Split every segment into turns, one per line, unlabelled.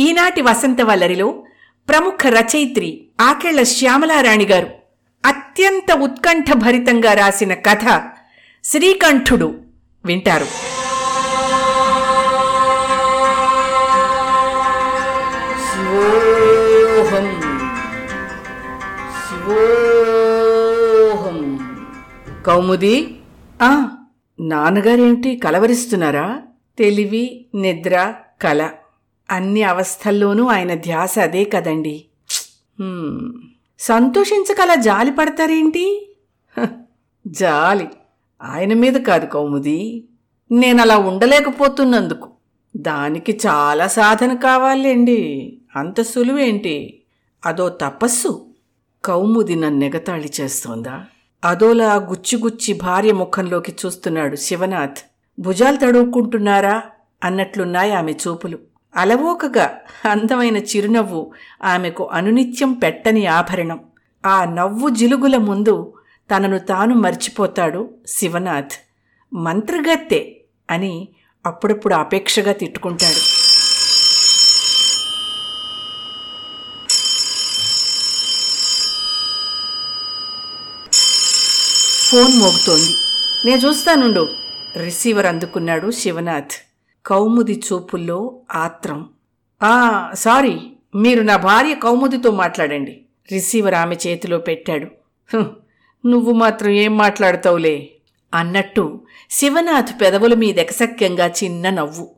ఈనాటి వసంత వల్లరిలో ప్రముఖ రచయిత్రి ఆకేళ్ళ శ్యామలారాణి గారు అత్యంత ఉత్కంఠభరితంగా రాసిన కథ శ్రీకంఠుడు వింటారు.
శివోహం శివోహం.
కౌముది ఆ నాన్నగారేంటి కలవరిస్తున్నారా? తెలివి నిద్ర కళ అన్ని అవస్థల్లోనూ ఆయన ధ్యాస అదే కదండి. సంతోషించగల సంతోషించకలా జాలి పడతారేంటి? జాలి. ఆయన మీద కాదు కౌముది. నేనలా ఉండలేకపోతున్నందుకు. దానికి చాలా సాధన కావాలండి. అంత సులువేంటి? అదో తపస్సు. కౌముది నన్నెగతాళి చేస్తోందా? అదోలా గుచ్చిగుచ్చి భార్య ముఖంలోకి చూస్తున్నాడు శివనాథ్. భుజాలు తడువుకుంటున్నారా? అన్నట్లున్నాయి ఆమె చూపులు. అలవోకగా అందమైన చిరునవ్వు ఆమెకు అనునిత్యం పెట్టని ఆభరణం. ఆ నవ్వు జిలుగుల ముందు తనను తాను మర్చిపోతాడు శివనాథ్. మంత్రగత్తె అని అప్పుడప్పుడు అపేక్షగా తిట్టుకుంటాడు. ఫోన్ మోగుతోంది. నేను చూస్తానుండు రిసీవర్ అందుకున్నాడు శివనాథ్. కౌముది చూపుల్లో ఆత్రం. ఆ సారీ మీరు నా భార్య కౌముదితో మాట్లాడండి. రిసీవర్ ఆమె చేతిలో పెట్టాడు. నువ్వు మాత్రం ఏం మాట్లాడతావులే? అన్నట్టు శివనాథ్ పెదవుల మీద ఎకసక్యంగా చిన్న నవ్వు.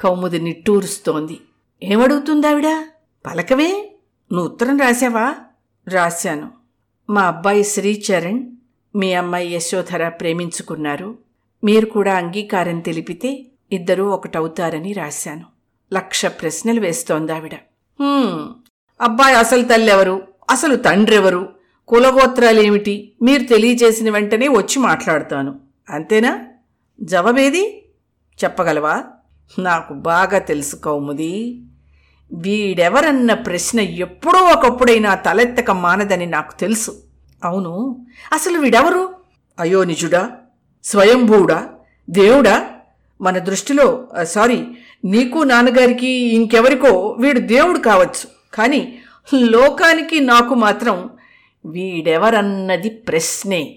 కౌముది నిట్టూరుస్తోంది. ఏమడుగుతుందావిడ? పలకవే నువ్వు ఉత్తరం రాశావా? రాశాను. మా అబ్బాయి శ్రీచరణ్ మీ అమ్మాయి యశోధర ప్రేమించుకున్నారు. మీరు కూడా అంగీకారం తెలిపితే ఇద్దరూ ఒకటవుతారని రాశాను. లక్ష ప్రశ్నలు వేస్తోందావిడ. అబ్బాయి అసలు తల్లెవరు? అసలు తండ్రెవరు? కులగోత్రాలేమిటి? మీరు తెలియజేసిన వెంటనే వచ్చి మాట్లాడతాను. అంతేనా? జవాబేది? చెప్పగలవా? నాకు బాగా తెలుసు కౌముది. వీడెవరన్న ప్రశ్న ఎప్పుడో ఒకప్పుడైనా తలెత్తక మానదని నాకు తెలుసు. అవును. అసలు వీడెవరు? అయోనిజుడా? స్వయంభూడా దేవుడా మన దృష్టిలో సారీ నీకు నాన్నగారికి ఇంకెవరికో వీడు దేవుడు కావచ్చు. కానీ లోకానికి నాకు మాత్రం వీడెవరన్నది ప్రశ్నే.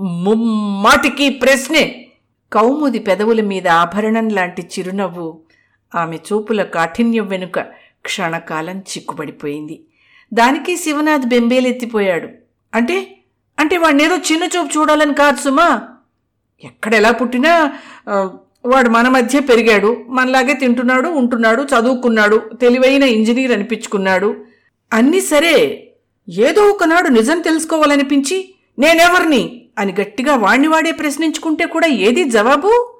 ముమ్మాటికి ప్రశ్నే. కౌముది పెదవుల మీద ఆభరణం లాంటి చిరునవ్వు ఆమె చూపుల కాఠిన్యం వెనుక క్షణకాలం చిక్కుబడిపోయింది. దానికి శివనాథ్ బెంబేలెత్తిపోయాడు. అంటే అంటే వాడినేదో చిన్న చూపు చూడాలని కాదు సుమా. ఎక్కడెలా పుట్టినా వాడు మన మధ్య పెరిగాడు. మనలాగే తింటున్నాడు ఉంటున్నాడు చదువుకున్నాడు తెలివైన ఇంజనీర్ అనిపించుకున్నాడు. అన్నీ సరే ఏదో ఒకనాడు నిజం తెలుసుకోవాలనిపించి నేనెవర్ని? అని గట్టిగా వాణ్ణి వాడే ప్రశ్నించుకుంటే కూడా ఏది జవాబు?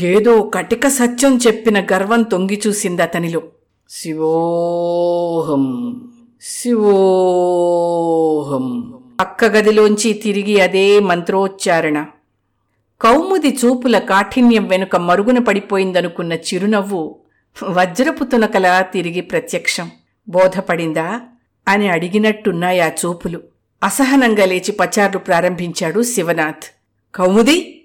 ఏదో కటిక సత్యం చెప్పిన గర్వం తొంగి చూసింది అతనిలో శివోహం శివోహం. పక్క గదిలోంచి తిరిగి అదే మంత్రోచ్చారణ. కౌముది చూపుల కాఠిన్యం వెనుక మరుగున పడిపోయిందనుకున్న చిరునవ్వు వజ్రపు తునకలా తిరిగి ప్రత్యక్షం. బోధపడిందా? అని అడిగినట్టున్నాయి ఆ చూపులు. అసహనంగా లేచి పచార్లు ప్రారంభించాడు శివనాథ్. కౌముది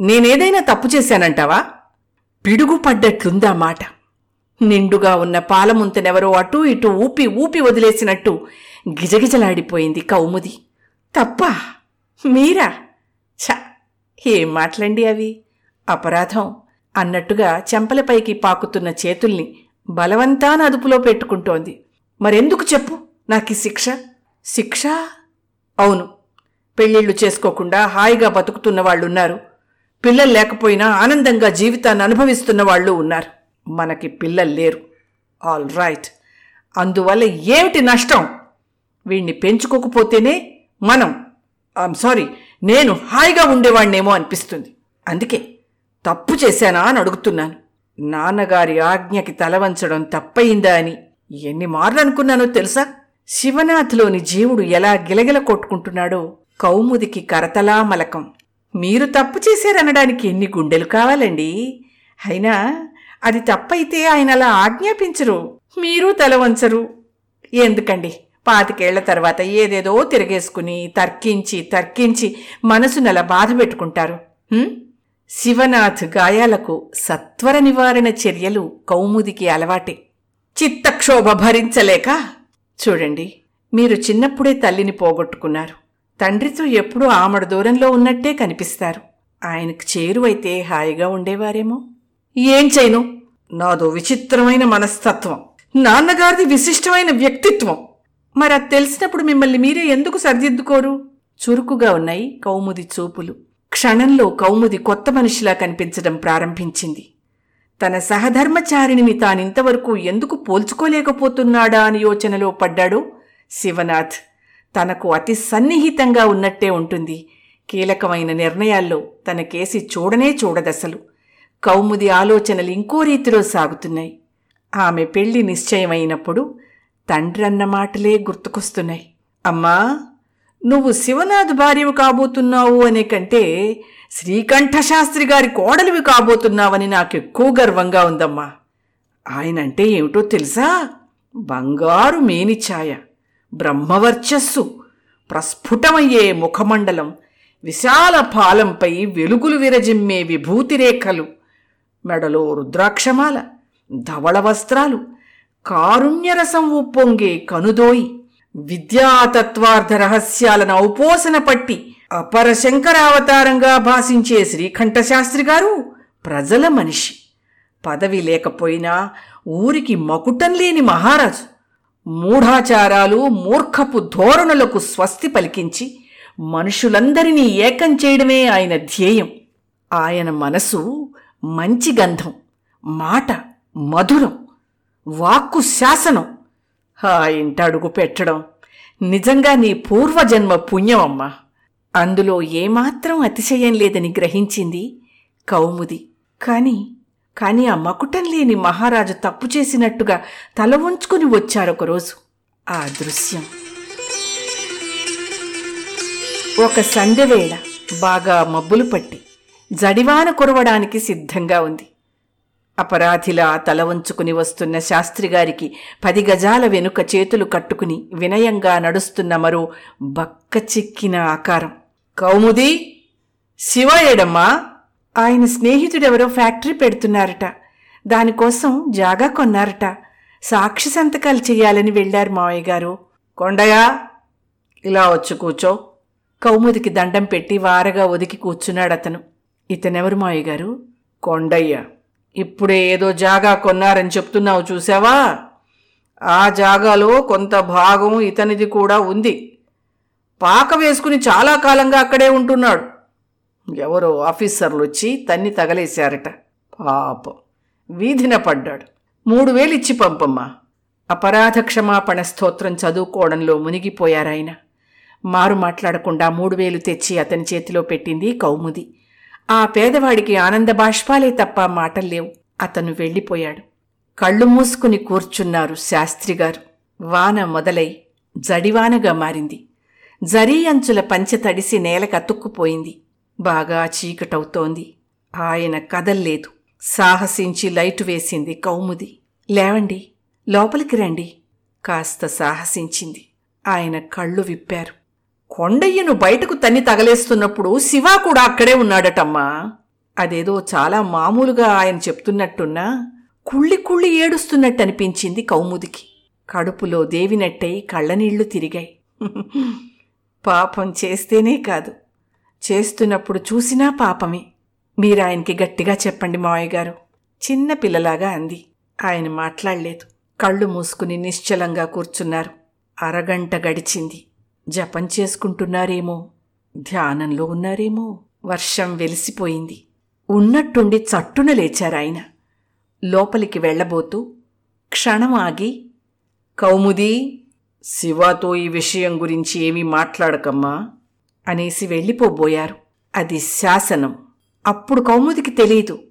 నేనేదైనా తప్పు చేశానంటావా? పిడుగుపడ్డట్లుందా మాట. నిండుగా ఉన్న పాలముంతనెవరో అటూ ఇటూ ఊపి ఊపి వదిలేసినట్టు గిజగిజలాడిపోయింది కౌముది. తప్ప? మీరా? ఛ! ఏం మాటలండి అవి? అపరాధం. అన్నట్టుగా చెంపలపైకి పాకుతున్న చేతుల్ని బలవంతాన అదుపులో పెట్టుకుంటోంది. మరెందుకు చెప్పు? నాకీ శిక్ష? శిక్ష? అవును. పెళ్ళిళ్ళు చేసుకోకుండా హాయిగా బతుకుతున్న వాళ్ళున్నారు. పిల్లలు లేకపోయినా ఆనందంగా జీవితాన్ని అనుభవిస్తున్న వాళ్ళు ఉన్నారు. మనకి పిల్లలు లేరు. All right. అందువల్ల ఏమిటి నష్టం? వీణ్ణి పెంచుకోకపోతేనే మనం ఐమ్ సారీ నేను హాయిగా ఉండేవాణ్ణేమో అనిపిస్తుంది. అందుకే తప్పు చేశానా అని అడుగుతున్నాను. నాన్నగారి ఆజ్ఞకి తలవంచడం తప్పయిందా అని ఎన్ని మార్లు అనుకున్నానో తెలుసా? శివనాథ్లోని జీవుడు ఎలా గిలగిల కొట్టుకుంటున్నాడో కౌముదికి కరతలా మలకం. మీరు తప్పు చేశారనడానికి ఎన్ని గుండెలు కావాలండి? అయినా అది తప్పైతే ఆయన అలా ఆజ్ఞాపించరు. మీరు తల వంచరు ఎందుకండి? పాతికేళ్ళ తర్వాత ఏదేదో తిరగేసుకుని తర్కించి తర్కించి మనసునలా బాధ పెట్టుకుంటారు. శివనాథ్ గాయాలకు సత్వర నివారణ చర్యలు కౌముదికి అలవాటే. చిత్తక్షోభ భరించలేక? చూడండి మీరు చిన్నప్పుడే తల్లిని పోగొట్టుకున్నారు. తండ్రితో ఎప్పుడూ ఆమడ దూరంలో ఉన్నట్టే కనిపిస్తారు. ఆయనకు చేరువైతే హాయిగా ఉండేవారేమో? ఏం చేయను? నాదో విచిత్రమైన మనస్తత్వం. నాన్నగారిది విశిష్టమైన వ్యక్తిత్వం. మరి అది తెలిసినప్పుడు మిమ్మల్ని మీరే ఎందుకు సరిదిద్దుకోరు? చురుకుగా ఉన్నాయి కౌముది చూపులు. క్షణంలో కౌముది కొత్త మనిషిలా కనిపించడం ప్రారంభించింది. తన సహధర్మచారిణిని తానింతవరకు ఎందుకు పోల్చుకోలేకపోతున్నాడా అని యోచనలో పడ్డాడు శివనాథ్. తనకు అతి సన్నిహితంగా ఉన్నట్టే ఉంటుంది. కీలకమైన నిర్ణయాల్లో తన కేసి చూడనే చూడదసలు. కౌముది ఆలోచనలు ఇంకో రీతిలో సాగుతున్నాయి. ఆమె పెళ్ళి నిశ్చయమైనప్పుడు తండ్రి అన్న మాటలే గుర్తుకొస్తున్నాయి. అమ్మా నువ్వు శివనాథ్ భార్యవు కాబోతున్నావు అనే కంటే శ్రీకంఠశాస్త్రి గారి కోడలివి కాబోతున్నావని నాకు ఎక్కువ గర్వంగా ఉందమ్మా. ఆయనంటే ఏమిటో తెలుసా? బంగారు మేనిఛాయ బ్రహ్మవర్చస్సు ప్రస్ఫుటమయ్యే ముఖమండలం విశాల పాలంపై వెలుగులు విరజిమ్మే విభూతిరేఖలు మెడలో రుద్రాక్షమాల ధవళ వస్త్రాలు కారుణ్యరసం ఉప్పొంగే కనుదోయి. విద్యాతత్వార్థ రహస్యాలను ఔపోసన పట్టి అపర శంకరావతారంగా భాషించే శ్రీకంఠశాస్త్రి గారు ప్రజల మనిషి. పదవి లేకపోయినా ఊరికి మకుటం లేని మహారాజు. మూఢాచారాలు మూర్ఖపు ధోరణులకు స్వస్తి పలికించి మనుషులందరినీ ఏకం చేయడమే ఆయన ధ్యేయం. ఆయన మనసు మంచి గంధం మాట మధురం. వాక్కు శాసనం. ఆ ఇంట అడుగు పెట్టడం నిజంగా నీ పూర్వజన్మ పుణ్యమమ్మా. అందులో ఏమాత్రం అతిశయం లేదని గ్రహించింది కౌముది. కాని కాని ఆ మకుటం లేని మహారాజు తప్పు చేసినట్టుగా తల ఉంచుకుని వచ్చారొకరోజు ఆ దృశ్యం. ఒక సంధ్యవేళ బాగా మబ్బులు పట్టి జడివాన కురవడానికి సిద్ధంగా ఉంది. అపరాధిలా తల వంచుకుని వస్తున్న శాస్త్రిగారికి పది గజాల వెనుక చేతులు కట్టుకుని వినయంగా నడుస్తున్న మరో బక్క చిక్కిన ఆకారం. కౌముది! శివ ఏడమ్మా ఆయన స్నేహితుడెవరో ఫ్యాక్టరీ పెడుతున్నారట. దానికోసం జాగా కొన్నారట. సాక్షి సంతకాలు చెయ్యాలని వెళ్ళారు మావయ్య గారు. కొండయా ఇలా వచ్చి కూర్చో. కౌముదికి దండం పెట్టి వారగా ఒదికి కూర్చున్నాడతను. ఇతనెవరు మావయ్య గారు? కొండయ్య. ఇప్పుడే ఏదో జాగా కొన్నారని చెప్తున్నావు చూసావా? ఆ జాగాలో కొంత భాగం ఇతనిది కూడా ఉంది. పాక వేసుకుని చాలా కాలంగా అక్కడే ఉంటున్నాడు. ఎవరో ఆఫీసర్లు వచ్చి తన్ని తగలేశారట. పాపం. వీధిన పడ్డాడు. మూడు వేలు ఇచ్చి పంపమ్మా. అపరాధ క్షమాపణ స్తోత్రం చదువుకోవడంలో మునిగిపోయారాయన. మారు మాట్లాడకుండా మూడు వేలు తెచ్చి అతని చేతిలో పెట్టింది కౌముది. ఆ పేదవాడికి ఆనంద బాష్పాలే తప్ప మాటల్లేవు అతను వెళ్ళిపోయాడు. కళ్ళు మూసుకుని కూర్చున్నారు శాస్త్రిగారు వాన మొదలై జడివానగా మారింది. జరీ అంచుల పంచె తడిసి నేలకు బాగా చీకటవుతోంది. ఆయన కదల్లేదు. సాహసించి లైటు వేసింది కౌముది. లేవండి లోపలికి రండి. కాస్త సాహసించింది. ఆయన కళ్ళు విప్పారు. కొండయ్యను బయటకు తన్ని తగలేస్తున్నప్పుడు శివ కూడా అక్కడే ఉన్నాడటమ్మా. అదేదో చాలా మామూలుగా ఆయన చెప్తున్నట్టున్నా కుళ్ళి కుళ్ళి ఏడుస్తున్నట్టు అనిపించింది కౌముదికి. కడుపులో దేవినట్టయి కళ్ళనీళ్ళు తిరిగాయి. పాపం చేస్తేనే కాదు. చేస్తున్నప్పుడు చూసినా పాపమే. మీరాయనకి గట్టిగా చెప్పండి మావయ్య గారు. చిన్న పిల్లలాగా అంది. ఆయన మాట్లాడలేదు. కళ్ళు మూసుకుని నిశ్చలంగా కూర్చున్నారు. అరగంట గడిచింది. జపం చేసుకుంటున్నారేమో ధ్యానంలో ఉన్నారేమో వర్షం వెలిసిపోయింది. ఉన్నట్టుండి చట్టున లేచారాయన. లోపలికి వెళ్ళబోతూ క్షణం ఆగి కౌముది శివాతో ఈ విషయం గురించి ఏమీ మాట్లాడకమ్మా అనేసి వెళ్ళిపోబోయారు. అది శాసనం. అప్పుడు కౌముదికి తెలియదు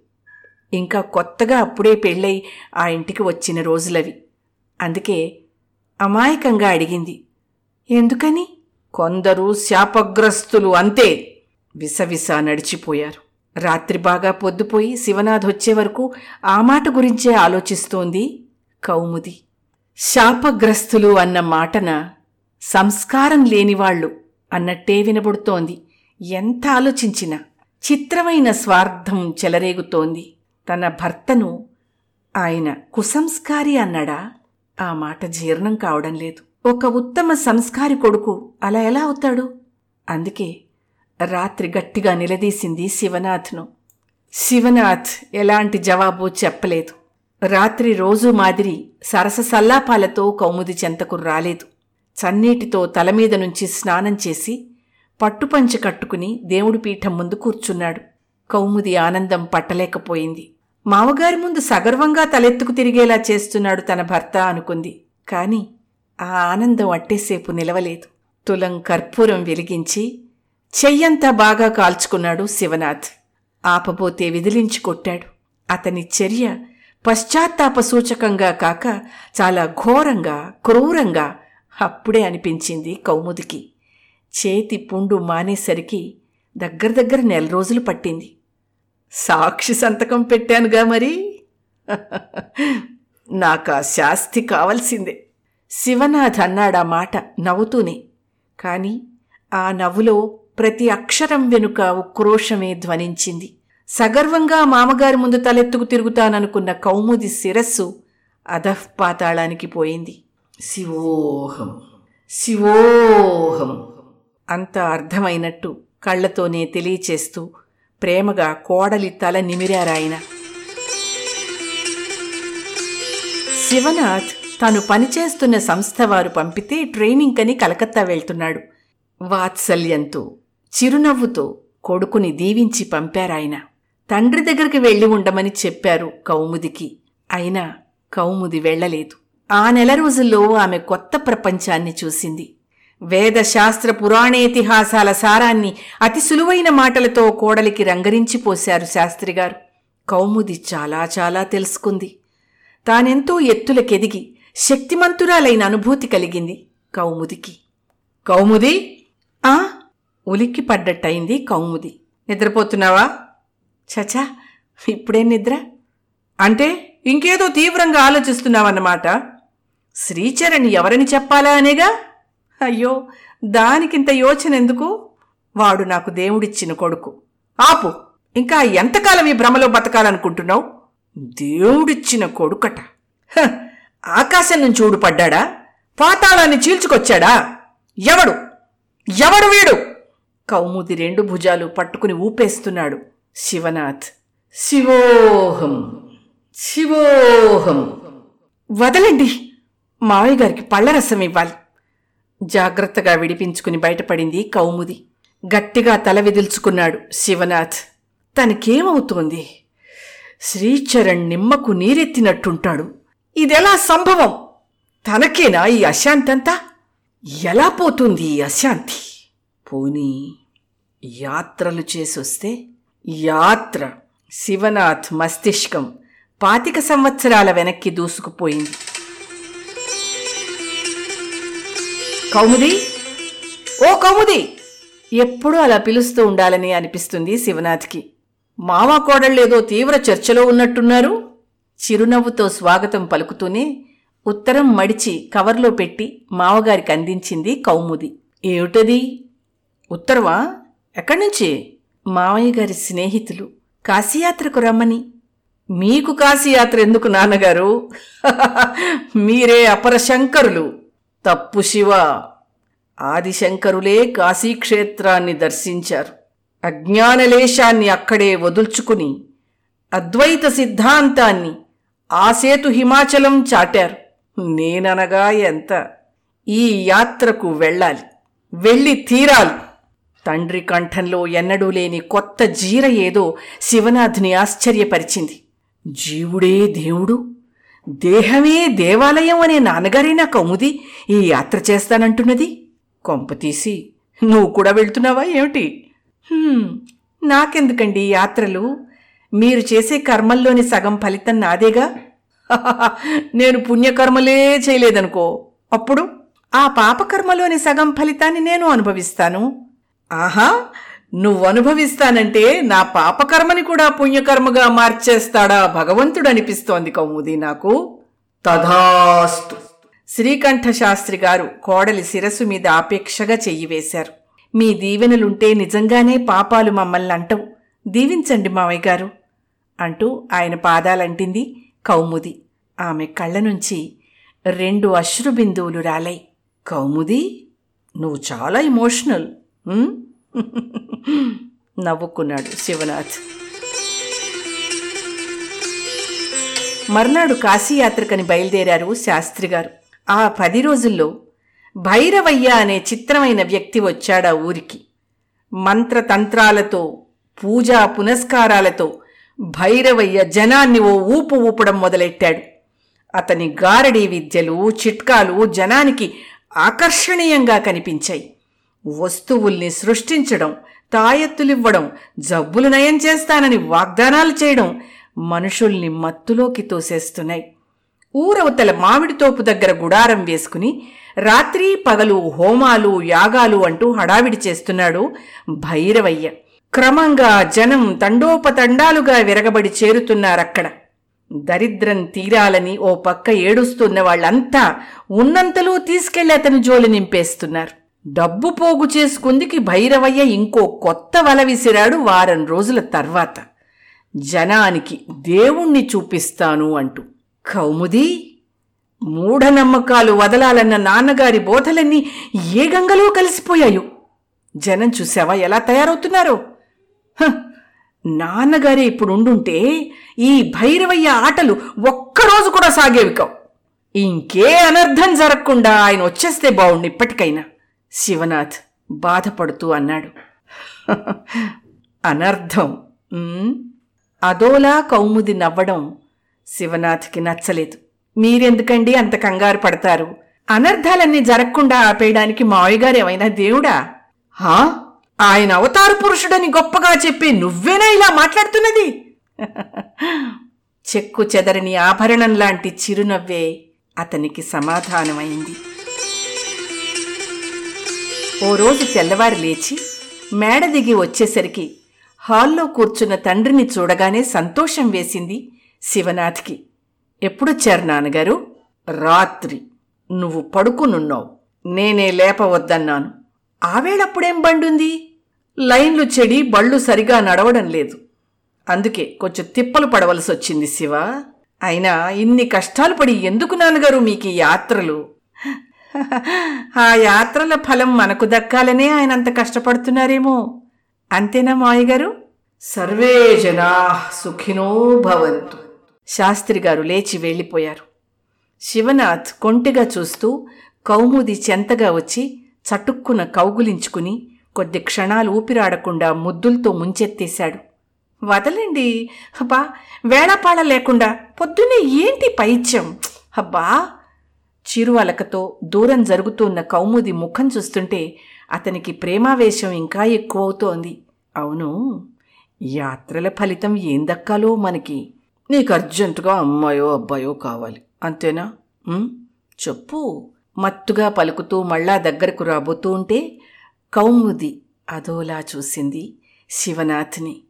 ఇంకా కొత్తగా అప్పుడే పెళ్ళై ఆ ఇంటికి వచ్చిన రోజులవి. అందుకే అమాయకంగా అడిగింది. ఎందుకని? కొందరు శాపగ్రస్తులు అంతే. విసవిస నడిచిపోయారు. రాత్రి బాగా పొద్దుపోయి శివనాథ్ వచ్చే వరకు ఆ మాట గురించే ఆలోచిస్తోంది కౌముది. శాపగ్రస్తులు అన్న మాటన సంస్కారం లేనివాళ్ళు అన్నట్టే వినబడుతోంది. ఎంత ఆలోచించినా చిత్రమైన స్వార్థం చెలరేగుతోంది. తన భర్తను ఆయన కుసంస్కారి అన్నాడా? ఆ మాట జీర్ణం కావడం లేదు. ఒక ఉత్తమ సంస్కారి కొడుకు అలా ఎలా అవుతాడు? అందుకే రాత్రి గట్టిగా నిలదీసింది శివనాథ్ను. శివనాథ్ ఎలాంటి జవాబు చెప్పలేదు. రాత్రి రోజు మాదిరి సరస సల్లాపాలతో కౌముది చెంతకు రాలేదు. చన్నీటితో తలమీద నుంచి స్నానం చేసి పట్టుపంచి కట్టుకుని దేవుడి పీఠం ముందు కూర్చున్నాడు. కౌముది ఆనందం పట్టలేకపోయింది. మామగారి ముందు సగర్వంగా తలెత్తుకు తిరిగేలా చేస్తున్నాడు తన భర్త అనుకుంది. కాని ఆ ఆనందం అట్టేసేపు నిలవలేదు. తులం కర్పూరం వెలిగించి చెయ్యంతా బాగా కాల్చుకున్నాడు శివనాథ్. ఆపబోతే విదిలించి కొట్టాడు. అతని చర్య పశ్చాత్తాప సూచకంగా కాక చాలా ఘోరంగా క్రూరంగా అప్పుడే అనిపించింది కౌముదికి. చేతి పుండు మానేసరికి దగ్గర దగ్గర నెల రోజులు పట్టింది. సాక్షి సంతకం పెట్టానుగా మరి? నాకు ఆ శాస్తి కావాల్సిందే. శివనాథ్ అన్నాడా మాట నవ్వుతూనే. కాని ఆ నవ్వులో ప్రతి అక్షరం వెనుక ఉక్రోషమే ధ్వనించింది. సగర్వంగా మామగారి ముందు తలెత్తుకు తిరుగుతాననుకున్న కౌముది శిరస్సు అధఃపాతాళానికి పోయింది. శివోహం! శివోహం! అంత అర్థమైనట్టు కళ్ళతోనే తెలియచేస్తూ ప్రేమగా కోడలి తల నిమిరారాయన. శివనాథ్ తాను పనిచేస్తున్న సంస్థ వారు పంపితే ట్రైనింగ్ అని కలకత్తా వెళ్తున్నాడు. వాత్సల్యంతో చిరునవ్వుతో కొడుకుని దీవించి పంపారాయన. తండ్రి దగ్గరికి వెళ్ళి ఉండమని చెప్పారు కౌముదికి. అయినా కౌముది వెళ్ళలేదు ఆ నెల రోజుల్లో ఆమె కొత్త ప్రపంచాన్ని చూసింది. వేదశాస్త్ర పురాణేతిహాసాల సారాన్ని అతి సులువైన మాటలతో కోడలికి రంగరించి పోశారు శాస్త్రిగారు కౌముది చాలా చాలా తెలుసుకుంది. తానెంతో ఎత్తులకెదిగి శక్తిమంతురాలైన అనుభూతి కలిగింది కౌముదికి. కౌముది? ఆ? ఉలిక్కి పడ్డట్టయింది కౌముది. నిద్రపోతున్నావా? చచా ఇప్పుడే నిద్ర? అంటే ఇంకేదో తీవ్రంగా ఆలోచిస్తున్నావన్నమాట. శ్రీచరణ్ ఎవరని చెప్పాలా అనేగా? అయ్యో దానికింత యోచన ఎందుకు వాడు నాకు దేవుడిచ్చిన కొడుకు. ఆపు ఇంకా ఎంతకాలం ఈ భ్రమలో బతకాలనుకుంటున్నావు? దేవుడిచ్చిన కొడుకట. హ, ఆకాశం నుంచి ఊడిపడ్డాడా? పాతాళాన్ని చీల్చుకొచ్చాడా? ఎవడు? ఎవడు వీడు? కౌముది రెండు భుజాలు పట్టుకుని ఊపేస్తున్నాడు. శివనాథ్. శివోహం. శివోహం. వదలండి. మావయ్య గారికి పళ్ళరసం ఇవ్వాలి. జాగ్రత్తగా విడిపించుకుని బయటపడింది కౌముది. గట్టిగా తల విదిల్చుకున్నాడు శివనాథ్. తనకేమవుతోంది? శ్రీచరణ్ నిమ్మకు నీరెత్తినట్టుంటాడు. ఇదెలా సంభవం? తనకేనా ఈ అశాంతంతా? ఎలా పోతుంది ఈ అశాంతి? పోనీ యాత్రలు చేసొస్తే యాత్ర శివనాథ్ మస్తిష్కం పాతిక సంవత్సరాల వెనక్కి దూసుకుపోయింది. కౌముది? ఓ కౌముది! ఎప్పుడూ అలా పిలుస్తూ ఉండాలని అనిపిస్తుంది శివనాథ్కి. మామ కోడళ్ళేదో తీవ్ర చర్చలో ఉన్నట్టున్నారు. చిరునవ్వుతో స్వాగతం పలుకుతూనే ఉత్తరం మడిచి కవర్లో పెట్టి మావగారికి అందించింది కౌముది. ఏమిటది? ఉత్తరవా ఎక్కడి నుంచి మావయ్య గారి స్నేహితులు. కాశీయాత్రకు రమ్మని. మీకు కాశీయాత్ర ఎందుకు నాన్నగారు? మీరే అపర శంకరులు. తప్పు శివ. ఆదిశంకరులే కాశీక్షేత్రాన్ని దర్శించారు. అజ్ఞానలేశాన్ని అక్కడే వదుల్చుకుని అద్వైత సిద్ధాంతాన్ని ఆ సేతు హిమాచలం చాటారు. నేననగా ఎంత? ఈ యాత్రకు వెళ్ళాలి. వెళ్ళి తీరాలి. తండ్రి కంఠంలో ఎన్నడూ లేని కొత్త జీర ఏదో శివనాథ్ని ఆశ్చర్యపరిచింది. జీవుడే దేవుడు. దేహమే దేవాలయం అనే నాన్నగారేనా కౌముది. ఈ యాత్ర చేస్తానంటున్నది. కొంపతీసి నువ్వు కూడా వెళ్తున్నావా ఏమిటి? నాకెందుకండి యాత్రలు? మీరు చేసే కర్మల్లోని సగం ఫలితం నాదేగా? నేను పుణ్యకర్మలే చేయలేదనుకో. అప్పుడు ఆ పాపకర్మలోని సగం ఫలితాన్ని నేను అనుభవిస్తాను. ఆహా! నువ్వు అనుభవిస్తానంటే నా పాపకర్మని కూడా పుణ్యకర్మగా మార్చేస్తాడా భగవంతుడు అనిపిస్తోంది కౌముది నాకు. తథాస్తు. శ్రీకంఠ శాస్త్రి గారు కోడలి శిరస్సు మీద ఆపేక్షగా చెయ్యి వేశారు. మీ దీవెనలుంటే నిజంగానే పాపాలు మమ్మల్ని అంటవు. దీవించండి మావయ్య గారు. అంటూ ఆయన పాదాలంటింది కౌముది. ఆమె కళ్ళ నుంచి రెండు అశ్రు బిందువులు రాలై కౌముది నువ్వు చాలా ఇమోషనల్ నవ్వుకున్నాడు శివనాథ్. మర్నాడు కాశీయాత్రకని బయలుదేరారు శాస్త్రి గారు. ఆ పది రోజుల్లో భైరవయ్య అనే చిత్రమైన వ్యక్తి వచ్చాడా ఊరికి. మంత్రతంత్రాలతో పూజా పునస్కారాలతో భైరవయ్య జనాన్ని ఓ ఊపు ఊపడం మొదలెట్టాడు. అతని గారడీ విద్యలు చిట్కాలు జనానికి ఆకర్షణీయంగా కనిపించాయి. వస్తువుల్ని సృష్టించడం తాయెత్తులివ్వడం జబ్బులు నయం చేస్తానని వాగ్దానాలు చేయడం మనుషుల్ని మత్తులోకి తోసేస్తున్నాయి. ఊరవతల మామిడి తోపు దగ్గర గుడారం వేసుకుని రాత్రి పగలు హోమాలు యాగాలు అంటూ హడావిడి చేస్తున్నాడు భైరవయ్య. క్రమంగా జనం తండోపతండాలుగా విరగబడి చేరుతున్నారక్కడ. దరిద్రం తీరాలని ఓ పక్క ఏడుస్తున్న వాళ్ళంతా ఉన్నంతలో తీసుకెళ్ళి అతని జోలి నింపేస్తున్నారు. డబ్బు పోగు చేసుకుందికి భైరవయ్య ఇంకో కొత్త వల విసిరాడు వారం రోజుల తర్వాత. జనానికి దేవుణ్ణి చూపిస్తాను అంటూ. కౌముది మూఢనమ్మకాలు వదలాలన్న నాన్నగారి బోధలన్నీ ఏ గంగలో కలిసిపోయాయో? జనం చూసావా ఎలా తయారవుతున్నారో? నాన్నగారే ఇప్పుడు ఉండుంటే ఈ భైరవయ్య ఆటలు ఒక్కరోజు కూడా సాగేవి కావు. ఇంకే అనర్థం జరగకుండా ఆయన వచ్చేస్తే బావుండు ఇప్పటికైనా. శివనాథ్ బాధపడుతూ అన్నాడు. అనర్థం అదోలా కౌముది నవ్వడం శివనాథ్కి నచ్చలేదు. మీరెందుకండి అంత కంగారు పడతారు? అనర్థాలన్నీ జరగకుండా ఆపేయడానికి మావయ్య గారు ఏమైనా దేవుడా? హా? ఆయన అవతార పురుషుడని గొప్పగా చెప్పి నువ్వేనా ఇలా మాట్లాడుతున్నది? చెక్కు చెదరని ఆభరణం లాంటి చిరునవ్వే అతనికి సమాధానమైంది. ఓ రోజు తెల్లవారు లేచి మేడ దిగి వచ్చేసరికి హాల్లో కూర్చున్న తండ్రిని చూడగానే సంతోషం వేసింది శివనాథ్కి. ఎప్పుడొచ్చారు నాన్నగారు? రాత్రి. నువ్వు పడుకునున్నావు. నేనే లేపవద్దన్నాను. ఆవేళప్పుడేం బండుంది? లైన్లు చెడి బళ్ళు సరిగా నడవడం లేదు. అందుకే కొంచెం తిప్పలు పడవలసి వచ్చింది శివ. అయినా ఇన్ని కష్టాలు పడి ఎందుకు నాన్నగారు మీకు ఈ యాత్రలు? ఆ యాత్రల ఫలం మనకు దక్కాలనే ఆయన అంత కష్టపడుతున్నారేమో. అంతేనా మాయ గారు సర్వే జనా సుఖినో భవంతు. శాస్త్రి గారు లేచి వెళ్ళిపోయారు. శివనాథ్ కొంటిగా చూస్తూ కౌముది చెంతగా వచ్చి చటుక్కున కౌగులించుకుని కొద్ది క్షణాలు ఊపిరాడకుండా ముద్దులతో ముంచెత్తేశాడు. వదలండి. అబ్బా వేళపాళ లేకుండా పొద్దున్నే ఏంటి పైత్యం? అబ్బా! చిరువలకతో దూరం జరుగుతున్న కౌముది ముఖం చూస్తుంటే అతనికి ప్రేమావేశం ఇంకా ఎక్కువవుతోంది. అవును యాత్రల ఫలితం ఏం దక్కాలో మనకి? నీకు అర్జెంటుగా అమ్మాయో అబ్బాయో కావాలి. అంతేనా? చెప్పు. మత్తుగా పలుకుతూ మళ్ళా దగ్గరకు రాబోతూ ఉంటే కౌముది అదోలా చూసింది శివనాథ్ని.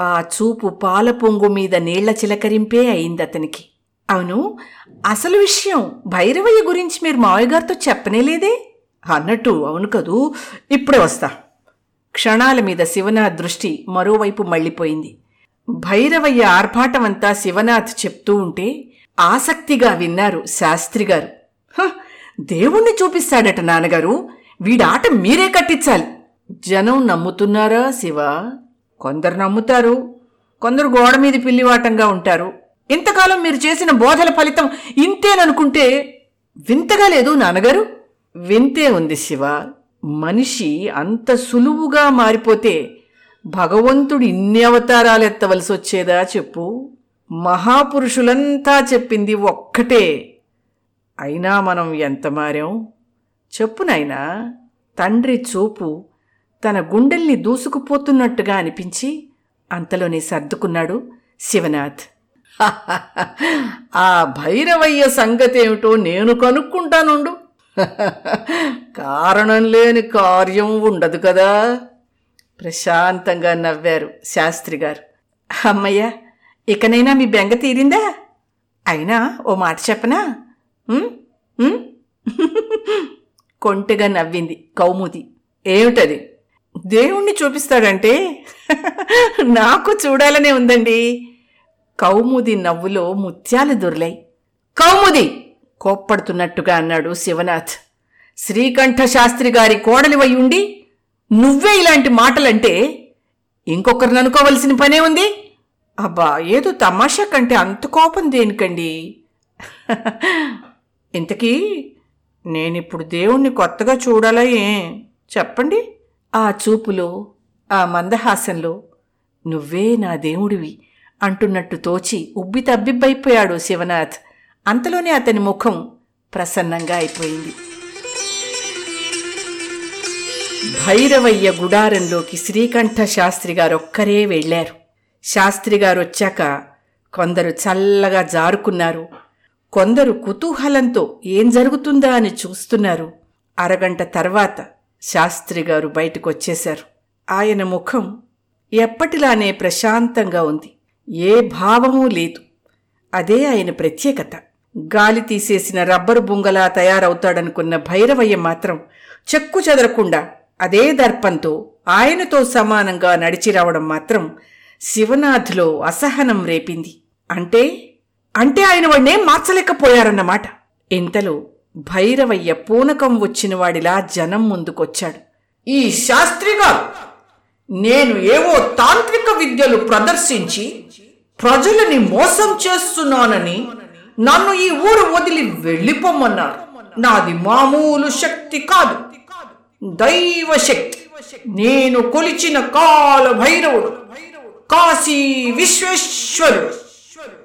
ఆ చూపు పాల పొంగు మీద నీళ్ళ చిలకరింపే అయింది అతనికి అవును అసలు విషయం భైరవయ్య గురించి మీరు మావయ్య గారితో చెప్పనేలేదే అన్నట్టు అవును కదూ ఇప్పుడే వస్తా. క్షణాల మీద శివనాథ్ దృష్టి మరోవైపు మళ్ళీపోయింది. భైరవయ్య ఆర్భాటమంతా శివనాథ్ చెప్తూ ఉంటే ఆసక్తిగా విన్నారు శాస్త్రి గారు. "హ, దేవుణ్ణి చూపిస్తాడట నాన్నగారు. వీడాట మీరే కట్టించాలి. జనం నమ్ముతున్నారా శివ? కొందరు నమ్ముతారు. కొందరు గోడ మీద పిల్లివాటంగా ఉంటారు. ఇంతకాలం మీరు చేసిన బోధల ఫలితం ఇంతేననుకుంటే వింతగా లేదు నాన్నగారు? వింతే ఉంది శివ. మనిషి అంత సులువుగా మారిపోతే భగవంతుడు ఇన్ని అవతారాలు ఎత్తవలసి వచ్చేదా చెప్పు? మహాపురుషులంతా చెప్పింది ఒక్కటే. అయినా మనం ఎంత మారాం? చెప్పు నాయనా. తండ్రి చూపు తన గుండెల్ని దూసుకుపోతున్నట్టుగా అనిపించి అంతలోనే సర్దుకున్నాడు శివనాథ్. ఆ భైరవయ్య సంగతేమిటో నేను కనుక్కుంటానుండు. కారణం లేని కార్యం ఉండదు కదా. ప్రశాంతంగా నవ్వారు శాస్త్రి గారు. అమ్మయ్య ఇకనైనా మీ బెంగ తీరిందా? అయినా ఓ మాట చెప్పనా? కొంటెగా నవ్వింది కౌముది. ఏమిటది? దేవుణ్ణి చూపిస్తాడంటే? నాకు చూడాలనే ఉందండి. కౌముది నవ్వులో ముత్యాలు దొర్లాయి. కౌముది! కోప్పడుతున్నట్టుగా అన్నాడు శివనాథ్. శ్రీకంఠ శాస్త్రి గారి కోడలివై ఉండి నువ్వే ఇలాంటి మాటలంటే ఇంకొకరిని అనుకోవలసిన పనే ఉంది? అబ్బా ఏదో తమాషా కంటే అంత కోపం దేనికండి? ఇంతకీ నేనిప్పుడు దేవుణ్ణి కొత్తగా చూడాలా ఏ చెప్పండి. ఆ చూపులో ఆ మందహాసంలో నువ్వే నా దేవుడివి అంటున్నట్టు తోచి ఉబ్బి తబ్బిబ్బైపోయాడు శివనాథ్. అంతలోనే అతని ముఖం ప్రసన్నంగా అయిపోయింది. భైరవయ్య గుడారంలోకి శ్రీకంఠ శాస్త్రి గారొక్కరే వెళ్ళారు శాస్త్రి గారొచ్చాక కొందరు చల్లగా జారుకున్నారు. కొందరు కుతూహలంతో ఏం జరుగుతుందా అని చూస్తున్నారు. అరగంట తర్వాత శాస్త్రి గారు బయటకొచ్చేశారు. ఆయన ముఖం ఎప్పటిలానే ప్రశాంతంగా ఉంది. ఏ భావమూ లేదు. అదే ఆయన ప్రత్యేకత. గాలి తీసేసిన రబ్బరు బుంగలా తయారవుతాడనుకున్న భైరవయ్య మాత్రం చెక్కు చెదరకుండా అదే దర్పంతో ఆయనతో సమానంగా నడిచి రావడం మాత్రం శివనాథ్లో అసహనం రేపింది. అంటే అంటే ఆయన వాడినే మార్చలేకపోయారన్నమాట. ఇంతలో భైరవయ్య పూనకం వచ్చిన వాడిలా జనం ముందుకొచ్చాడు. ఈ శాస్త్రిగా నేను ఏవో తాంత్రిక విద్యలు ప్రదర్శించి ప్రజలని మోసం చేస్తున్నానని నన్ను ఈ ఊరు వదిలి వెళ్ళిపోమన్నారు. నాది మామూలు శక్తి కాదు. దైవ శక్తి నేను కొలిచిన కాల భైరవుడు కాశీ విశ్వేశ్వరుడు.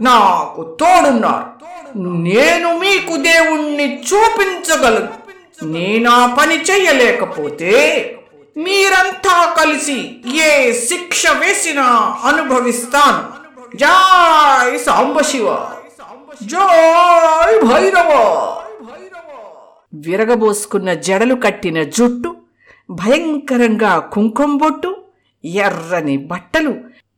నాకు తోడున్నారు. నేను మీకు దేవుణ్ణి చూపించగలను. నేనా పని చెయ్యలేకపోతే మీరంతా కలిసి ఏ శిక్ష వేసినా అనుభవిస్తాను. జై సాంబశివ. జై భైరవ. విరగబోసుకున్న జడలు కట్టిన జుట్టు భయంకరంగా కుంకుమ బొట్టు ఎర్రని బట్టలు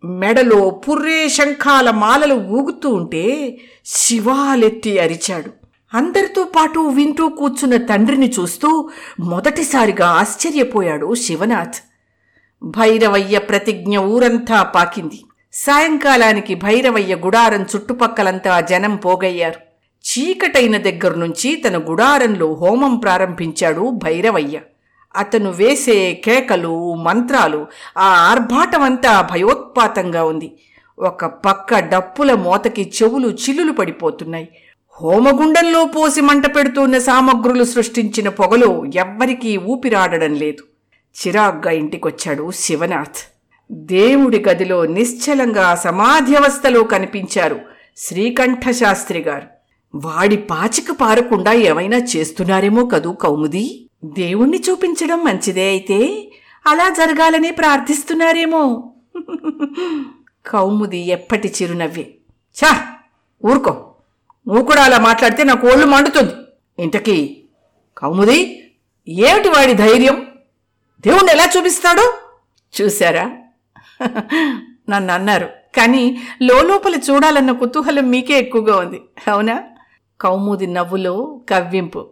మెడలో పుర్రే శంఖాల మాలలు ఊగుతూ ఉంటే శివాలెత్తి అరిచాడు. అందరితో పాటు వింటూ కూర్చున్న తండ్రిని చూస్తూ మొదటిసారిగా ఆశ్చర్యపోయాడు శివనాథ్. భైరవయ్య ప్రతిజ్ఞ ఊరంతా పాకింది. సాయంకాలానికి భైరవయ్య గుడారం చుట్టుపక్కలంతా జనం పోగయ్యారు. చీకటైన దగ్గర నుంచి తన గుడారంలో హోమం ప్రారంభించాడు భైరవయ్య. అతను వేసే కేకలు మంత్రాలు ఆ ఆర్భాటమంతా భయోత్పాతంగా ఉంది. ఒక పక్క డప్పుల మోతకి చెవులు చిల్లులు పడిపోతున్నాయి. హోమగుండంలో పోసి మంట పెడుతున్న సామగ్రులు సృష్టించిన పొగలో ఎవ్వరికీ ఊపిరాడడం లేదు. చిరాగ్గా ఇంటికొచ్చాడు శివనాథ్. దేవుడి గదిలో నిశ్చలంగా సమాధ్యవస్థలో కనిపించారు శ్రీకంఠశాస్త్రి గారు. వాడి పాచిక పారకుండా ఏమైనా చేస్తున్నారేమో కదూ కౌముదీ! దేవుణ్ణి చూపించడం మంచిదే అయితే అలా జరగాలని ప్రార్థిస్తున్నారేమో. కౌముది ఎప్పటి చిరునవ్వే. ఛా ఊరుకో. నువ్వు కూడా అలా మాట్లాడితే నాకు ఒళ్ళు మండుతుంది. ఇంతకీ కౌముది ఏమిటి వాడి ధైర్యం? దేవుణ్ణి ఎలా చూపిస్తాడు? చూశారా? నన్ను అన్నారు. కానీ లోపల చూడాలన్న కుతూహలం మీకే ఎక్కువగా ఉంది. అవునా? కౌముది నవ్వులో కవ్వింపు.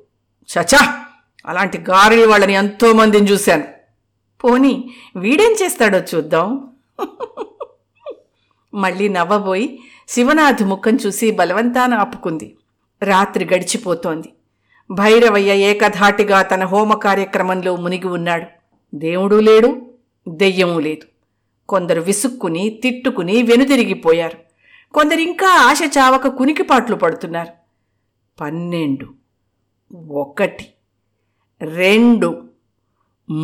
చచా అలాంటి గారెలి వాళ్ళని ఎంతో మందిని చూశాను. పోనీ వీడేం చేస్తాడో చూద్దాం. మళ్ళీ నవ్వబోయి శివనాథ్ ముఖం చూసి బలవంతాన ఆపుకుంది. రాత్రి గడిచిపోతోంది. భైరవయ్య ఏకధాటిగా తన హోమ కార్యక్రమంలో మునిగి ఉన్నాడు. దేవుడు లేడు దెయ్యమూ లేదు. కొందరు విసుక్కుని తిట్టుకుని వెనుదిరిగిపోయారు. కొందరింకా ఆశ చావక కునికిపాట్లు పడుతున్నారు. పన్నెండు ఒకటి. రెండు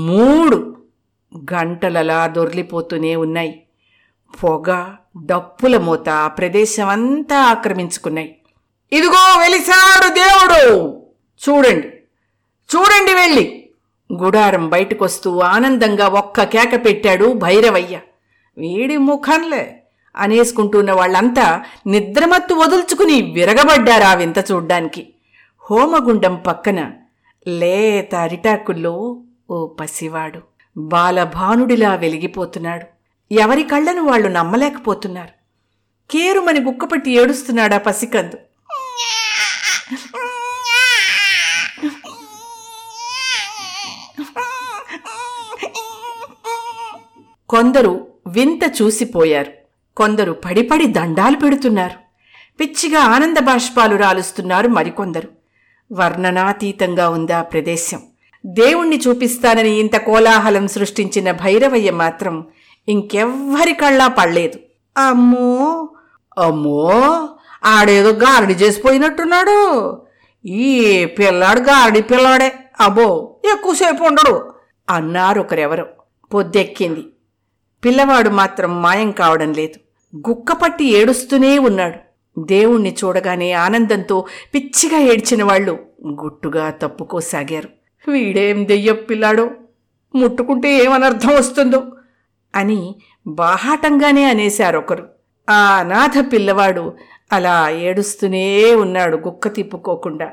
మూడు గంటలలా దొర్లిపోతూనే ఉన్నాయి. పొగ డప్పుల మూత ఆ ప్రదేశమంతా ఆక్రమించుకున్నాయి. ఇదిగో వెలిసాడు దేవుడు! చూడండి చూడండి వెళ్ళి! గుడారం బయటకొస్తూ ఆనందంగా ఒక్క కేక పెట్టాడు భైరవయ్య. వీడి ముఖంలే! అనేసుకుంటున్న వాళ్ళంతా నిద్రమత్తు వదుల్చుకుని విరగబడ్డారు ఆ వింత చూడ్డానికి. హోమగుండం పక్కన లేత అరిటాకుల్లో ఓ పసివాడు బాలభానుడిలా వెలిగిపోతున్నాడు. ఎవరి కళ్ళను వాళ్ళు నమ్మలేకపోతున్నారు. కేరుమని గుక్కపట్టి ఏడుస్తున్నాడా పసికందు. కొందరు వింత చూసిపోయారు. కొందరు పడిపడి దండాలు పెడుతున్నారు. పిచ్చిగా ఆనంద బాష్పాలు రాలుస్తున్నారు మరికొందరు. వర్ణనాతీతంగా ఉందా ప్రదేశం. దేవుణ్ణి చూపిస్తానని ఇంత కోలాహలం సృష్టించిన భైరవయ్య మాత్రం ఇంకెవ్వరి కళ్ళా పడలేదు. అమ్మో! అమ్మో! ఆడేదో గారడి చేసిపోయినట్టున్నాడు. ఈ పిల్లాడు గారడి పిల్లాడే. అబ్బో! ఎక్కువసేపు ఉండడు అన్నారు ఒకరెవరు. పొద్దెక్కింది. పిల్లవాడు మాత్రం మాయం కావడం లేదు. గుక్కపట్టి ఏడుస్తూనే ఉన్నాడు. దేవుణ్ణి చూడగానే ఆనందంతో పిచ్చిగా ఏడ్చిన వాళ్ళు గుట్టుగా తప్పుకోసాగారు. వీడేం దెయ్య పిల్లాడో ముట్టుకుంటే ఏమనర్థం వస్తుందో? అని బాహాటంగానే అనేశారొకరు ఆ అనాథ పిల్లవాడు అలా ఏడుస్తూనే ఉన్నాడు గుక్క తిప్పుకోకుండా.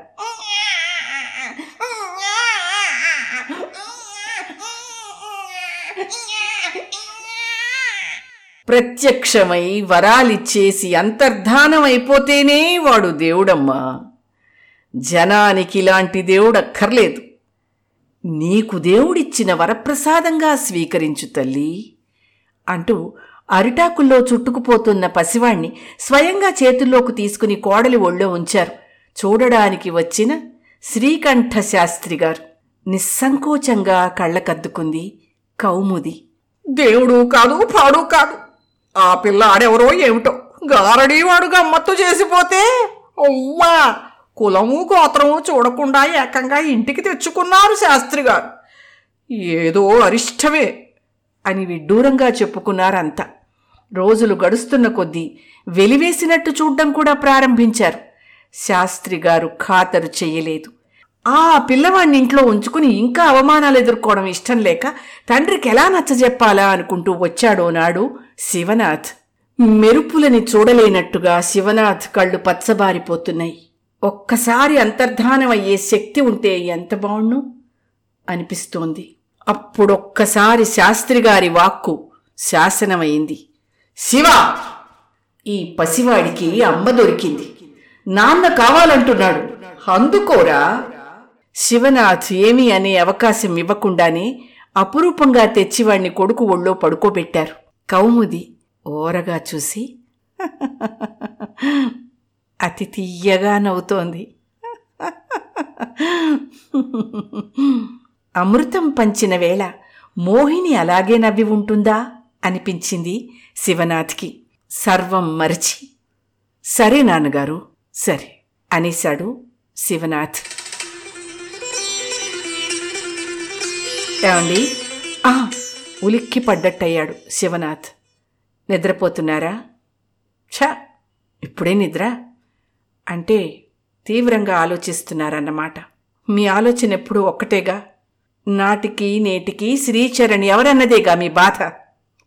ప్రత్యక్షమై వరాలిచ్చేసి అంతర్ధానమైపోతేనే వాడు దేవుడమ్మా. జనానికి ఇలాంటి దేవుడక్కర్లేదు. నీకు దేవుడిచ్చిన వరప్రసాదంగా స్వీకరించు తల్లి అంటూ అరిటాకుల్లో చుట్టుకుపోతున్న పసివాణ్ణి స్వయంగా చేతుల్లోకి తీసుకుని కోడలి ఒళ్ళో ఉంచారు. చూడడానికి వచ్చిన శ్రీకంఠ శాస్త్రి గారు నిస్సంకోచంగా కళ్ళకద్దుకుంది కౌముది.
దేవుడు కాదు పాడు కాదు. ఆ పిల్ల ఆడెవరో ఏమిటో గారడీవాడుగా వాడు గమ్మత్తు చేసిపోతే అవ్వా కులము గోత్రము చూడకుండా ఏకంగా ఇంటికి తెచ్చుకున్నారు శాస్త్రి గారు ఏదో అరిష్టమే
అని విడ్డూరంగా చెప్పుకున్నారంతా. రోజులు గడుస్తున్న కొద్దీ వెలివేసినట్టు చూడ్డం కూడా ప్రారంభించారు. శాస్త్రి గారు ఖాతరు చెయ్యలేదు ఆ పిల్లవాడిని ఇంట్లో ఉంచుకుని ఇంకా అవమానాలు ఎదుర్కోవడం ఇష్టం లేక తండ్రికి ఎలా నచ్చజెప్పాలా అనుకుంటూ వచ్చాడో నాడు శివనాథ్ మెరుపులని చూడలేనట్టుగా శివనాథ్ కళ్ళు పచ్చబారిపోతున్నాయి. ఒక్కసారి అంతర్ధానమయ్యే శక్తి ఉంటే ఎంత బావుణ్ణు అనిపిస్తోంది. అప్పుడొక్కసారి శాస్త్రిగారి వాక్కు శాసనమైంది. శివ! ఈ పసివాడికి అమ్మ దొరికింది. నాన్న కావాలంటున్నాడు. అందుకోరా? శివనాథ్ ఏమీ అనే అవకాశం ఇవ్వకుండానే అపురూపంగా తెచ్చివాణ్ణి కొడుకు ఒళ్ళో పడుకోబెట్టారు. కౌముది ఓరగా చూసి అతి తీయగా నవ్వుతోంది. అమృతం పంచిన వేళ మోహిని అలాగే నవ్వి ఉంటుందా అనిపించింది శివనాథ్కి. సర్వం మరచి సరే నాన్నగారు సరే అనేశాడు శివనాథ్. ఏమండి? ఆ ఉలిక్కి పడ్డట్టయ్యాడు శివనాథ్. నిద్రపోతున్నారా? ఛ! ఇప్పుడే నిద్ర. అంటే తీవ్రంగా ఆలోచిస్తున్నారన్నమాట. మీ ఆలోచన ఎప్పుడూ ఒక్కటేగా? నాటికి నేటికి శ్రీచరణ్ ఎవరన్నదేగా మీ బాధ?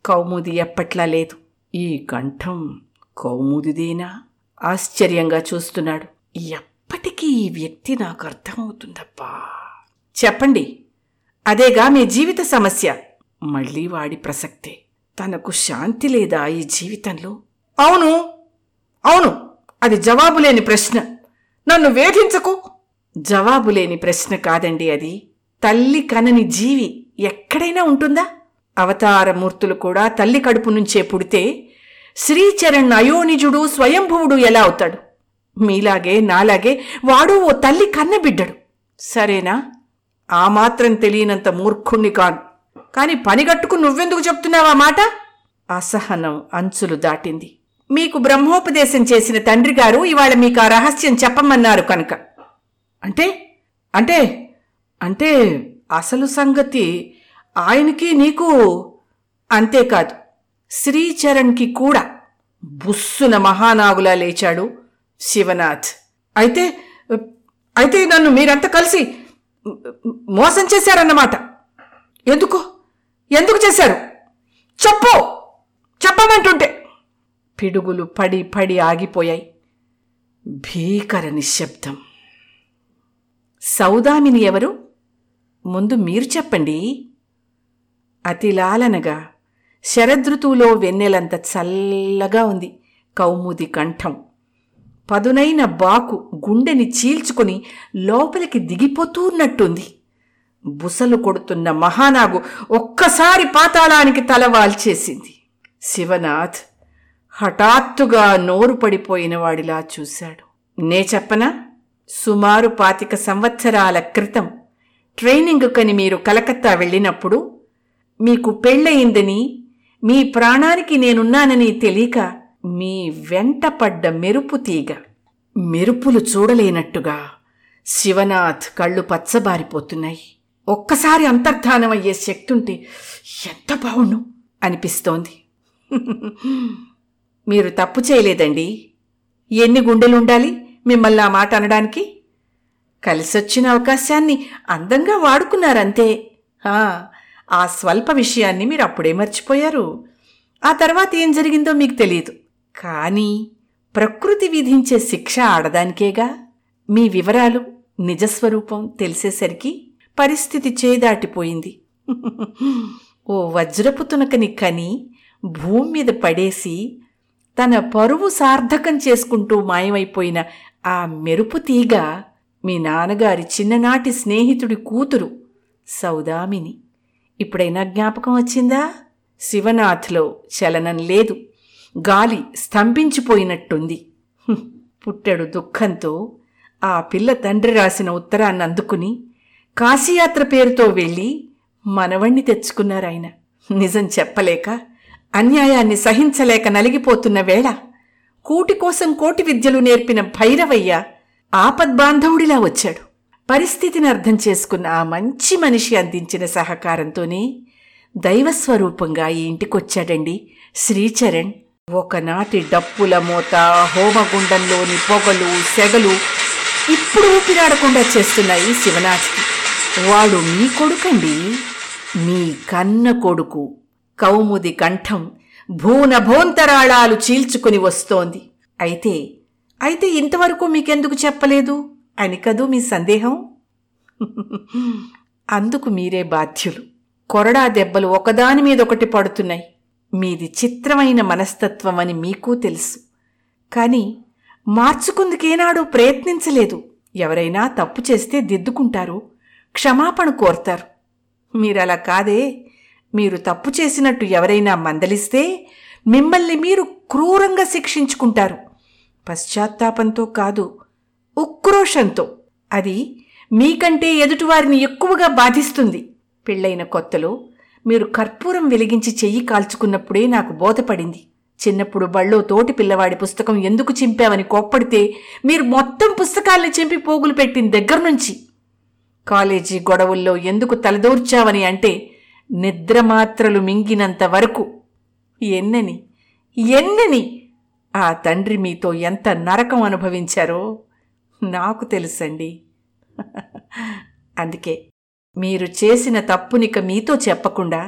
కౌముది ఎప్పట్లా లేదు. ఈ కంఠం కౌముదిదేనా? ఆశ్చర్యంగా చూస్తున్నాడు. ఎప్పటికీ ఈ వ్యక్తి నాకు అర్థమవుతుందప్పా చెప్పండి. అదేగా మీ జీవిత సమస్య? మళ్ళీ వాడి ప్రసక్తే. తనకు శాంతి లేదా ఈ జీవితంలో?
అవును. అవును. అది జవాబు లేని ప్రశ్న. నన్ను వేధించకు.
జవాబు లేని ప్రశ్న కాదండి అది. తల్లి కనని జీవి ఎక్కడైనా ఉంటుందా? అవతారమూర్తులు కూడా తల్లి కడుపు నుంచే పుడితే శ్రీచరణ్ అయోనిజుడు స్వయంభువుడు ఎలా అవుతాడు? మీలాగే నాలాగే వాడు ఓ తల్లి కన్నబిడ్డడు. సరేనా? ఆ మాత్రం తెలియనంత మూర్ఖుణ్ణి కాను. కాని పనిగట్టుకు నువ్వెందుకు చెప్తున్నావా మాట? అసహనం అంచులు దాటింది. మీకు బ్రహ్మోపదేశం చేసిన తండ్రి గారు ఇవాళ మీకు ఆ రహస్యం చెప్పమన్నారు కనుక. అంటే? అంటే? అంటే అసలు సంగతి ఆయనకి నీకు అంతేకాదు. శ్రీచరణ్కి కూడా బుస్సున మహానాగులా లేచాడు శివనాథ్. అయితే అయితే నన్ను మీరంతా కలిసి మోసం చేశారన్నమాట. ఎందుకో? ఎందుకు చేశారు? చెప్పు. చెప్పమంటుంటే. పిడుగులు పడి పడి ఆగిపోయాయి. భీకర నిశ్శబ్దం. సౌదామిని ఎవరు? ముందు మీరు చెప్పండి. అతిలాలనగా శరదృతువులో వెన్నెలంత చల్లగా ఉంది. కౌముది కంఠం. పదునైన బాకు గుండెని చీల్చుకొని లోపలికి దిగిపోతూన్నట్టుంది. బుసలు కొడుతున్న మహానాగు ఒక్కసారి పాతాళానికి తల వాల్చేసింది. శివనాథ్ హఠాత్తుగా నోరు పడిపోయిన వాడిలా చూశాడు. నే చెప్పనా? సుమారు పాతిక సంవత్సరాల క్రితం ట్రైనింగ్ కని మీరు కలకత్తా వెళ్ళినప్పుడు మీకు పెళ్ళయిందని మీ ప్రాణానికి నేనున్నానని తెలియక మీ వెంటపడ్డ మెరుపు తీగ మెరుపులు చూడలేనట్టుగా శివనాథ్ కళ్ళు పచ్చబారిపోతున్నాయి. ఒక్కసారి అంతర్ధానమయ్యే శక్తుంటే ఎంత బాగుండు అనిపిస్తోంది. మీరు తప్పు చేయలేదండి. ఎన్ని గుండెలుండాలి మిమ్మల్ని ఆ మాట అనడానికి? కలిసొచ్చిన అవకాశాన్ని అందంగా వాడుకున్నారంతే. ఆ, ఆ స్వల్ప విషయాన్ని మీరు అప్పుడే మర్చిపోయారు. ఆ తర్వాత ఏం జరిగిందో మీకు తెలియదు. కానీ ప్రకృతి విధించే శిక్ష ఆడదానికేగా? మీ వివరాలు నిజస్వరూపం తెలిసేసరికి పరిస్థితి చేదాటిపోయింది. ఓ వజ్రపు తునకని కని భూమి మీద పడేసి తన పరువు సార్థకం చేసుకుంటూ మాయమైపోయిన ఆ మెరుపు తీగ మీ నాన్నగారి చిన్ననాటి స్నేహితుడి కూతురు సౌదామిని. ఇప్పుడైనా జ్ఞాపకం వచ్చిందా? శివనాథ్లో చలనం లేదు. గాలి స్తంభించిపోయినట్టుంది. పుట్టెడు దుఃఖంతో ఆ పిల్ల తండ్రి రాసిన ఉత్తరాన్ని అందుకుని కాశీయాత్ర పేరుతో వెళ్ళి మనవణ్ణి తెచ్చుకున్నారాయన. నిజం చెప్పలేక అన్యాయాన్ని సహించలేక నలిగిపోతున్న వేళ కూటి కోసం కోటి విద్యలు నేర్పిన భైరవయ్య ఆపద్బాంధవుడిలా వచ్చాడు. పరిస్థితిని అర్థం చేసుకున్న ఆ మంచి మనిషి అందించిన సహకారంతోనే దైవస్వరూపంగా ఈ ఇంటికొచ్చాడండి శ్రీచరణ్. ఒకనాటి డప్పుల మోత హోమగుండంలోని పొగలు సెగలు ఇప్పుడు ఊపిరాడకుండా చేస్తున్నాయి శివనాథ్కి. వాడు మీ కొడుకండి. మీ కన్న కొడుకు. కౌముది కంఠం భూన భోంతరాళాలు చీల్చుకుని వస్తోంది. అయితే అయితే ఇంతవరకు మీకెందుకు చెప్పలేదు? అని కదూ మీ సందేహం? అందుకు మీరే బాధ్యులు. కొరడా దెబ్బలు ఒకదాని మీద ఒకటి పడుతున్నాయి. మీది చిత్రమైన మనస్తత్వం అని మీకూ తెలుసు. కానీ మార్చుకుందుకేనాడు ప్రయత్నించలేదు. ఎవరైనా తప్పు చేస్తే దిద్దుకుంటారు. క్షమాపణ కోరతారు. మీరలా కాదే మీరు తప్పు చేసినట్టు ఎవరైనా మందలిస్తే మిమ్మల్ని మీరు క్రూరంగా శిక్షించుకుంటారు. పశ్చాత్తాపంతో కాదు ఉక్రోషంతో. అది మీకంటే ఎదుటివారిని ఎక్కువగా బాధిస్తుంది. పెళ్ళైన కొత్తలో మీరు కర్పూరం వెలిగించి చెయ్యి కాల్చుకున్నప్పుడే నాకు బోధపడింది. చిన్నప్పుడు బళ్ళో తోటి పిల్లవాడి పుస్తకం ఎందుకు చింపామని కోప్పడితే మీరు మొత్తం పుస్తకాల్ని చింపి పోగులు పెట్టిన దగ్గర నుంచి కాలేజీ గొడవల్లో ఎందుకు తలదూర్చావని అంటే నిద్రమాత్రలు మింగినంత వరకు ఎన్నని ఎన్నని ఆ తండ్రి మీతో ఎంత నరకం అనుభవించారో నాకు తెలుసండి. అందుకే మీరు చేసిన తప్పునిక మీతో చెప్పకుండా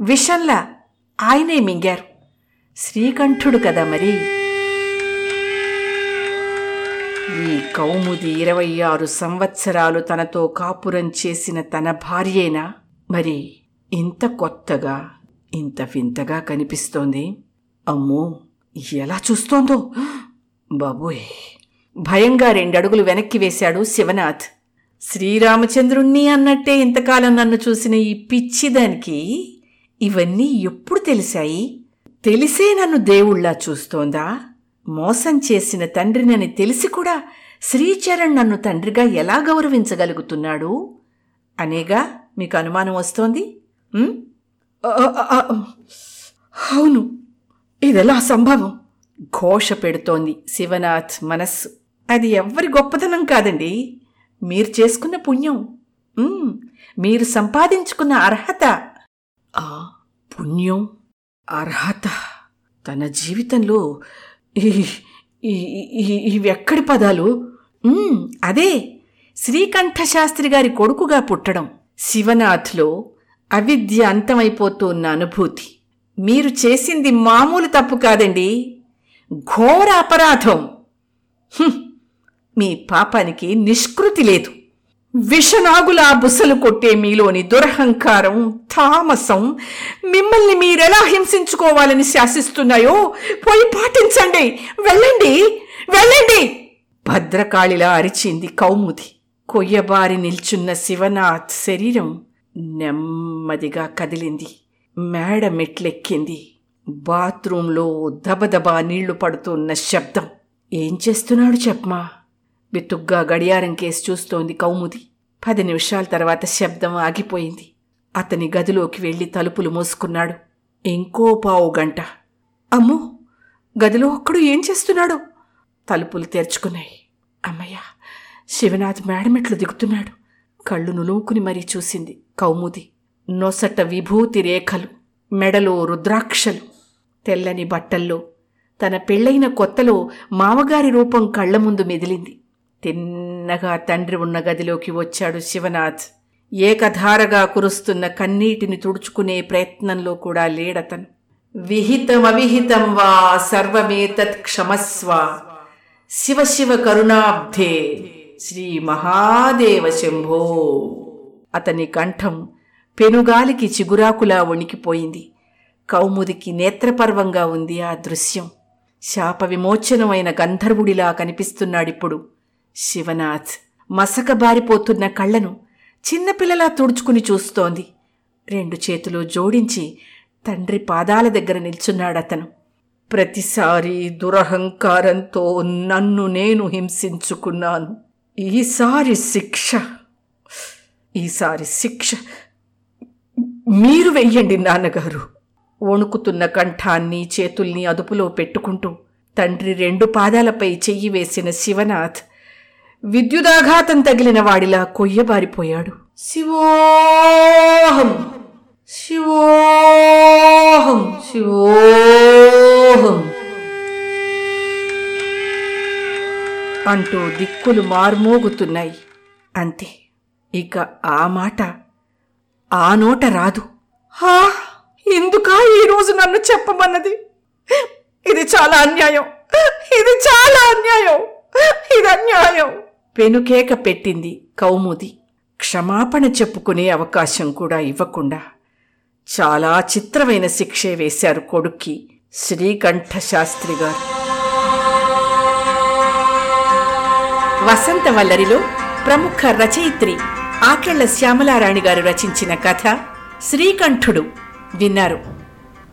విషంలా ఆయనే మింగారు. శ్రీకంఠుడు కదా మరి. ఈ కౌముది ఇరవై ఆరు సంవత్సరాలు తనతో కాపురం చేసిన తన భార్యేనా? మరి ఇంత కొత్తగా ఇంత వింతగా కనిపిస్తోంది. అమ్మో ఎలా చూస్తోందో? బాబోయ్ భయంగా రెండడుగులు వెనక్కి వేశాడు శివనాథ్. శ్రీరామచంద్రుణ్ణి అన్నట్టే ఇంతకాలం నన్ను చూసిన ఈ పిచ్చిదానికి ఇవన్నీ ఎప్పుడు తెలిసాయి తెలిసే నన్ను దేవుళ్ళా చూస్తోందా? మోసం చేసిన తండ్రినని తెలిసి కూడా శ్రీచరణ్ నన్ను తండ్రిగా ఎలా గౌరవించగలుగుతున్నాడు? అనేగా మీకు అనుమానం వస్తోంది? అవును ఇదెలా సంభవం? ఘోష పెడుతోంది శివనాథ్ మనస్సు. అది ఎవ్వరి గొప్పతనం కాదండి. మీరు చేసుకున్న పుణ్యం. మీరు సంపాదించుకున్న అర్హత. ఆ పుణ్యం అర్హత. తన జీవితంలో ఇవి ఎక్కడి పదాలు అదే శ్రీకంఠశాస్త్రి గారి కొడుకుగా పుట్టడం. శివనాథ్లో అవిద్య అంతమైపోతున్న అనుభూతి. మీరు చేసింది మామూలు తప్పు కాదండి. ఘోర అపరాధం. మీ పాపానికి నిష్కృతి లేదు. విషనాగులా బుసలు కొట్టే మీలోని దురహంకారం తామసం మిమ్మల్ని మీరెలా హింసించుకోవాలని శాసిస్తున్నాయో పోయి పాటించండి. వెళ్ళండి. వెళ్ళండి. భద్రకాళిలా అరిచింది కౌముది. కొయ్యబారి నిల్చున్న శివనాథ్ శరీరం నెమ్మదిగా కదిలింది. మేడ మెట్లెక్కింది. బాత్రూంలో దబదబా నీళ్ళు పడుతున్న శబ్దం. ఏం చేస్తున్నాడు చెప్పమా? బితుగ్గా గడియారం కేసి చూస్తోంది కౌముది. పది నిమిషాల తర్వాత శబ్దం ఆగిపోయింది. అతని గదిలోకి వెళ్ళి తలుపులు మూసుకున్నాడు. ఇంకో పావు గంట. అమ్మో! గదిలో ఒక్కడు ఏం చేస్తున్నాడు? తలుపులు తెరుచుకున్నాయి. అమ్మయ్య! శివనాథ్ మేడమెట్లు దిగుతున్నాడు. కళ్ళు నులుముకుని మరీ చూసింది కౌముది. నొసట విభూతి రేఖలు మెడలో రుద్రాక్షలు. తెల్లని బట్టల్లో తన పెళ్ళైన కొత్తలో మామగారి రూపం కళ్ళ ముందు మెదిలింది. తిన్నగా తండ్రి ఉన్న గదిలోకి వచ్చాడు శివనాథ్. ఏకధారగా కురుస్తున్న కన్నీటిని తుడుచుకునే ప్రయత్నంలో కూడా లేడతను. విహితమవిహితం వా సర్వమేతత్ క్షమస్వ. శివ శివ కరుణాబ్ధే. శ్రీ మహాదేవ శంభో. అతని కంఠం పెనుగాలికి చిగురాకులా వణికిపోయింది. కౌముదికి నేత్రపర్వంగా ఉంది ఆ దృశ్యం. శాప విమోచనమైన గంధర్వుడిలా కనిపిస్తున్నాడిప్పుడు. శివనాథ్ మసకబారిపోతున్న కళ్ళను చిన్నపిల్లలా తుడుచుకుని చూస్తోంది. రెండు చేతులు జోడించి తండ్రి పాదాల దగ్గర నిల్చున్నాడతను. ప్రతిసారి దురహంకారంతో నన్ను నేను హింసించుకున్నాను. ఈసారి శిక్ష ఈసారి శిక్ష. మీరు వెయ్యండి నాన్నగారు. వణుకుతున్న కంఠాన్ని చేతుల్ని అదుపులో పెట్టుకుంటూ తండ్రి రెండు పాదాలపై చెయ్యి వేసిన శివనాథ్ విద్యుదాఘాతం తగిలిన వాడిలా కొయ్యబారిపోయాడు. శివోహం! శివోహం! శివోహం! అంటూ దిక్కులు మార్మోగుతున్నాయి. అంతే. ఇక ఆ మాట ఆ నోట రాదు.
హా! ఎందుకా ఈరోజు నన్ను చెప్పమన్నది? ఇది చాలా అన్యాయం. ఇది చాలా అన్యాయం. ఇది అన్యాయం.
పెనుకేక పెట్టింది కౌముది. క్షమాపణ చెప్పుకునే అవకాశం కూడా ఇవ్వకుండా చాలా చిత్రమైన శిక్షే వేశారు కొడుక్కి శ్రీకంఠ శాస్త్రి గారు వసంతవల్లరిలో ప్రముఖ రచయిత్రి ఆకెళ్ళ శ్యామలారాణి గారు రచించిన కథ శ్రీకంఠుడు విన్నారు.